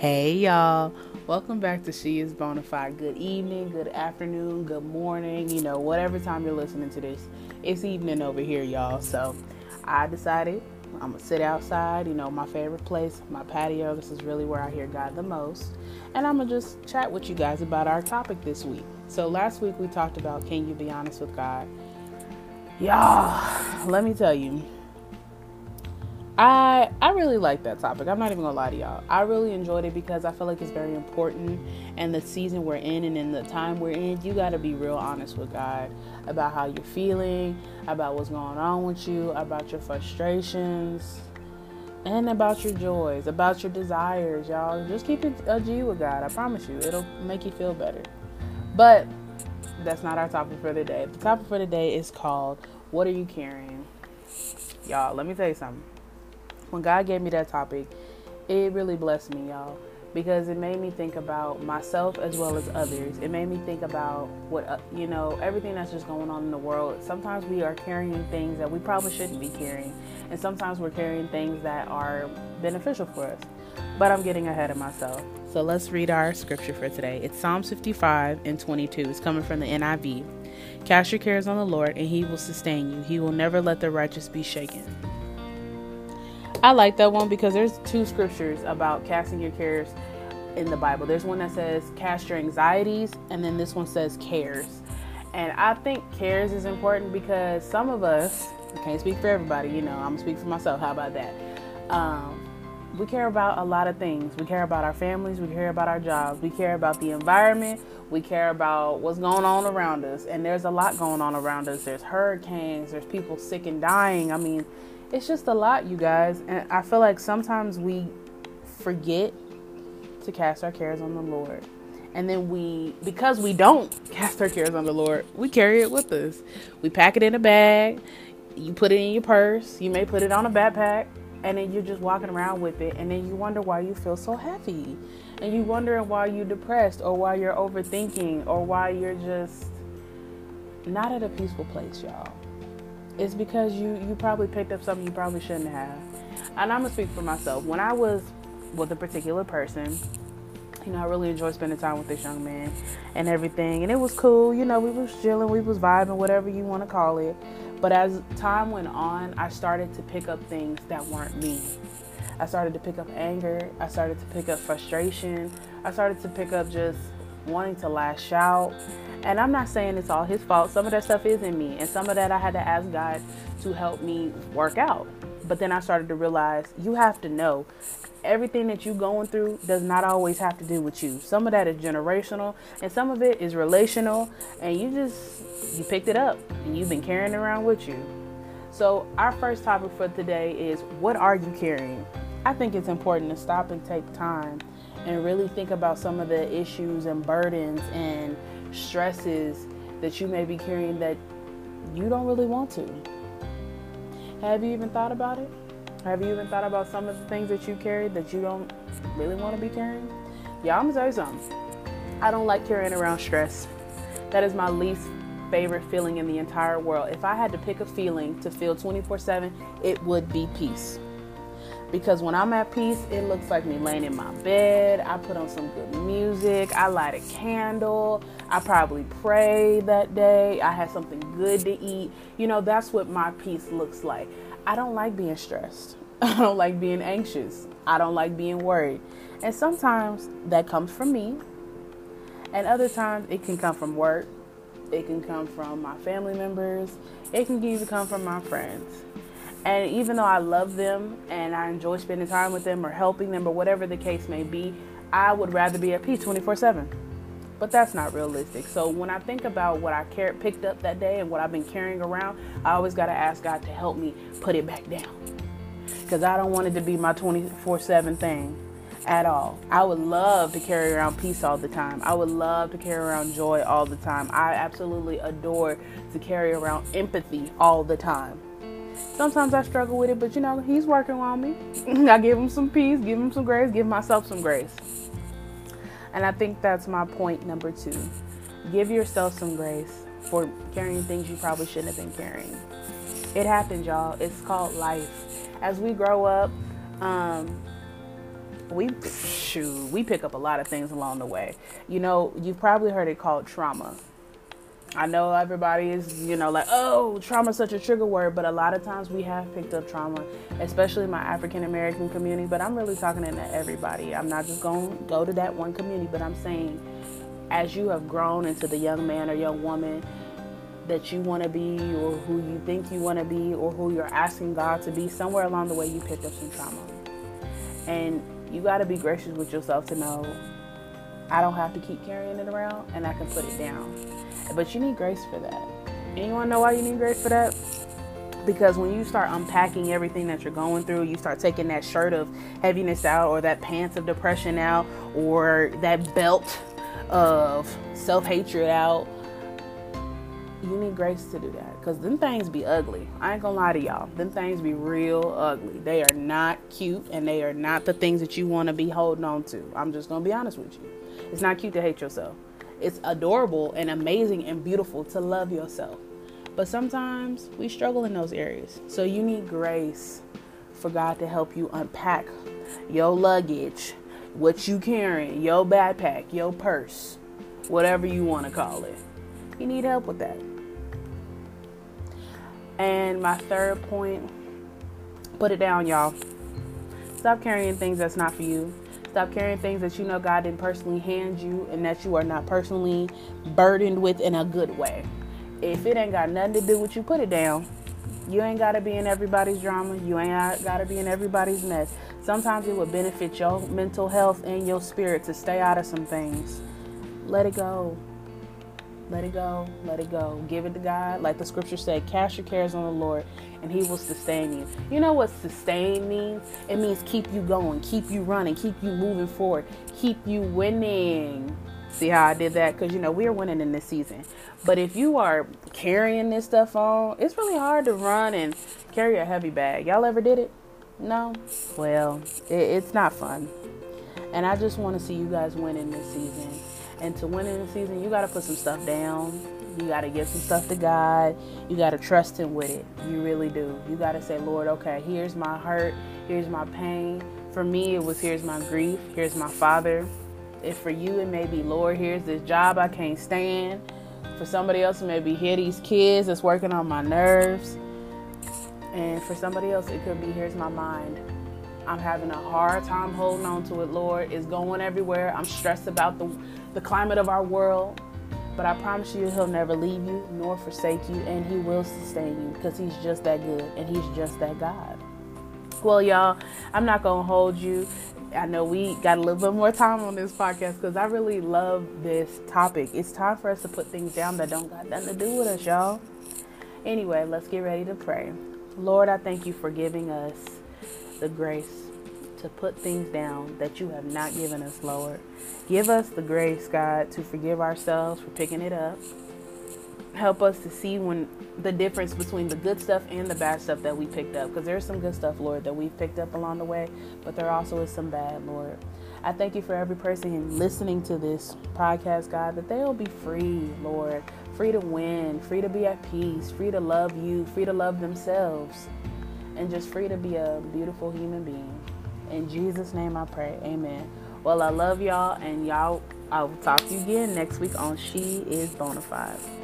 Hey y'all, welcome back to She is Bonafide. Good evening, good afternoon, good morning, you know, whatever time you're listening to this. It's evening over here, y'all. So I decided I'm gonna sit outside, you know, my favorite place, my patio. This is really where I hear God the most. And I'm gonna just chat with you guys about our topic this week. So last week we talked about can you be honest with God? Y'all, let me tell you, I I really like that topic. I'm not even gonna lie to y'all. I really enjoyed it because I feel like it's very important. And the season we're in and in the time we're in, you got to be real honest with God about how you're feeling, about what's going on with you, about your frustrations, and about your joys, about your desires, y'all. Just keep it a G with God. I promise you, it'll make you feel better. But that's not our topic for the day. The topic for the day is called "What Are You Carrying?" Y'all, let me tell you something when God gave me that topic, it really blessed me, y'all, because it made me think about myself as well as others. It made me think about what, uh, you know, everything that's just going on in the world. Sometimes we are carrying things that we probably shouldn't be carrying, and sometimes we're carrying things that are beneficial for us. But I'm getting ahead of myself. So let's read our scripture for today. It's Psalms 55 and 22. It's coming from the NIV. Cast your cares on the Lord, and He will sustain you. He will never let the righteous be shaken. I like that one because there's two scriptures about casting your cares in the Bible. There's one that says cast your anxieties, and then this one says cares. And I think cares is important because some of us, I can't speak for everybody, you know, I'm gonna speak for myself. How about that? Um, we care about a lot of things. We care about our families, we care about our jobs, we care about the environment, we care about what's going on around us. And there's a lot going on around us. There's hurricanes, there's people sick and dying. I mean, it's just a lot, you guys. And I feel like sometimes we forget to cast our cares on the Lord. And then we, because we don't cast our cares on the Lord, we carry it with us. We pack it in a bag, you put it in your purse, you may put it on a backpack, and then you're just walking around with it. And then you wonder why you feel so heavy. And you wondering why you're depressed, or why you're overthinking, or why you're just not at a peaceful place, y'all it's because you you probably picked up something you probably shouldn't have. And I'm gonna speak for myself. When I was with a particular person, you know, I really enjoyed spending time with this young man and everything, and it was cool. You know, we was chilling, we was vibing, whatever you want to call it. But as time went on, I started to pick up things that weren't me. I started to pick up anger. I started to pick up frustration. I started to pick up just wanting to lash out. And I'm not saying it's all his fault. Some of that stuff is in me, and some of that I had to ask God to help me work out. But then I started to realize you have to know everything that you're going through does not always have to do with you. Some of that is generational, and some of it is relational, and you just you picked it up and you've been carrying it around with you. So, our first topic for today is what are you carrying? I think it's important to stop and take time and really think about some of the issues and burdens and stresses that you may be carrying that you don't really want to. Have you even thought about it? Have you even thought about some of the things that you carry that you don't really want to be carrying? Yeah, I'm gonna tell you something. I don't like carrying around stress. That is my least favorite feeling in the entire world. If I had to pick a feeling to feel 24 7, it would be peace because when I'm at peace, it looks like me laying in my bed. I put on some good music. I light a candle. I probably pray that day. I had something good to eat. You know, that's what my peace looks like. I don't like being stressed. I don't like being anxious. I don't like being worried. And sometimes that comes from me. And other times it can come from work. It can come from my family members. It can even come from my friends. And even though I love them and I enjoy spending time with them or helping them or whatever the case may be, I would rather be at peace 24 7. But that's not realistic. So when I think about what I car- picked up that day and what I've been carrying around, I always got to ask God to help me put it back down. Because I don't want it to be my 24 7 thing at all. I would love to carry around peace all the time. I would love to carry around joy all the time. I absolutely adore to carry around empathy all the time. Sometimes I struggle with it, but you know, he's working on me. I give him some peace, give him some grace, give myself some grace. And I think that's my point number two. Give yourself some grace for carrying things you probably shouldn't have been carrying. It happens, y'all. It's called life. As we grow up, um, we shoot, we pick up a lot of things along the way. You know, you've probably heard it called trauma. I know everybody is, you know, like, oh, trauma is such a trigger word, but a lot of times we have picked up trauma, especially my African American community. But I'm really talking to everybody. I'm not just going to go to that one community, but I'm saying as you have grown into the young man or young woman that you want to be, or who you think you want to be, or who you're asking God to be, somewhere along the way you picked up some trauma. And you got to be gracious with yourself to know I don't have to keep carrying it around and I can put it down. But you need grace for that. Anyone know why you need grace for that? Because when you start unpacking everything that you're going through, you start taking that shirt of heaviness out, or that pants of depression out, or that belt of self hatred out. You need grace to do that because them things be ugly. I ain't gonna lie to y'all. Them things be real ugly. They are not cute and they are not the things that you want to be holding on to. I'm just gonna be honest with you. It's not cute to hate yourself. It's adorable and amazing and beautiful to love yourself. But sometimes we struggle in those areas. So you need grace for God to help you unpack your luggage, what you carrying, your backpack, your purse, whatever you want to call it. You need help with that. And my third point, put it down, y'all. Stop carrying things that's not for you. Stop carrying things that you know God didn't personally hand you and that you are not personally burdened with in a good way. If it ain't got nothing to do with you, put it down. You ain't got to be in everybody's drama. You ain't got to be in everybody's mess. Sometimes it would benefit your mental health and your spirit to stay out of some things. Let it go. Let it go. Let it go. Give it to God. Like the scripture said, cast your cares on the Lord and He will sustain you. You know what sustain means? It means keep you going, keep you running, keep you moving forward, keep you winning. See how I did that? Because, you know, we're winning in this season. But if you are carrying this stuff on, it's really hard to run and carry a heavy bag. Y'all ever did it? No? Well, it, it's not fun. And I just want to see you guys win in this season. And to win in the season, you got to put some stuff down. You got to give some stuff to God. You got to trust Him with it. You really do. You got to say, Lord, okay, here's my hurt. Here's my pain. For me, it was here's my grief. Here's my father. If for you, it may be, Lord, here's this job I can't stand. For somebody else, it may be, here these kids that's working on my nerves. And for somebody else, it could be, here's my mind. I'm having a hard time holding on to it, Lord. It's going everywhere. I'm stressed about the, the climate of our world. But I promise you, He'll never leave you nor forsake you, and He will sustain you because He's just that good and He's just that God. Well, y'all, I'm not going to hold you. I know we got a little bit more time on this podcast because I really love this topic. It's time for us to put things down that don't got nothing to do with us, y'all. Anyway, let's get ready to pray. Lord, I thank you for giving us the grace to put things down that you have not given us, Lord. Give us the grace, God, to forgive ourselves for picking it up. Help us to see when the difference between the good stuff and the bad stuff that we picked up. Because there's some good stuff, Lord, that we've picked up along the way, but there also is some bad, Lord. I thank you for every person listening to this podcast, God, that they'll be free, Lord. Free to win, free to be at peace, free to love you, free to love themselves, and just free to be a beautiful human being. In Jesus' name I pray. Amen. Well, I love y'all, and y'all, I'll talk to you again next week on She is Bonafide.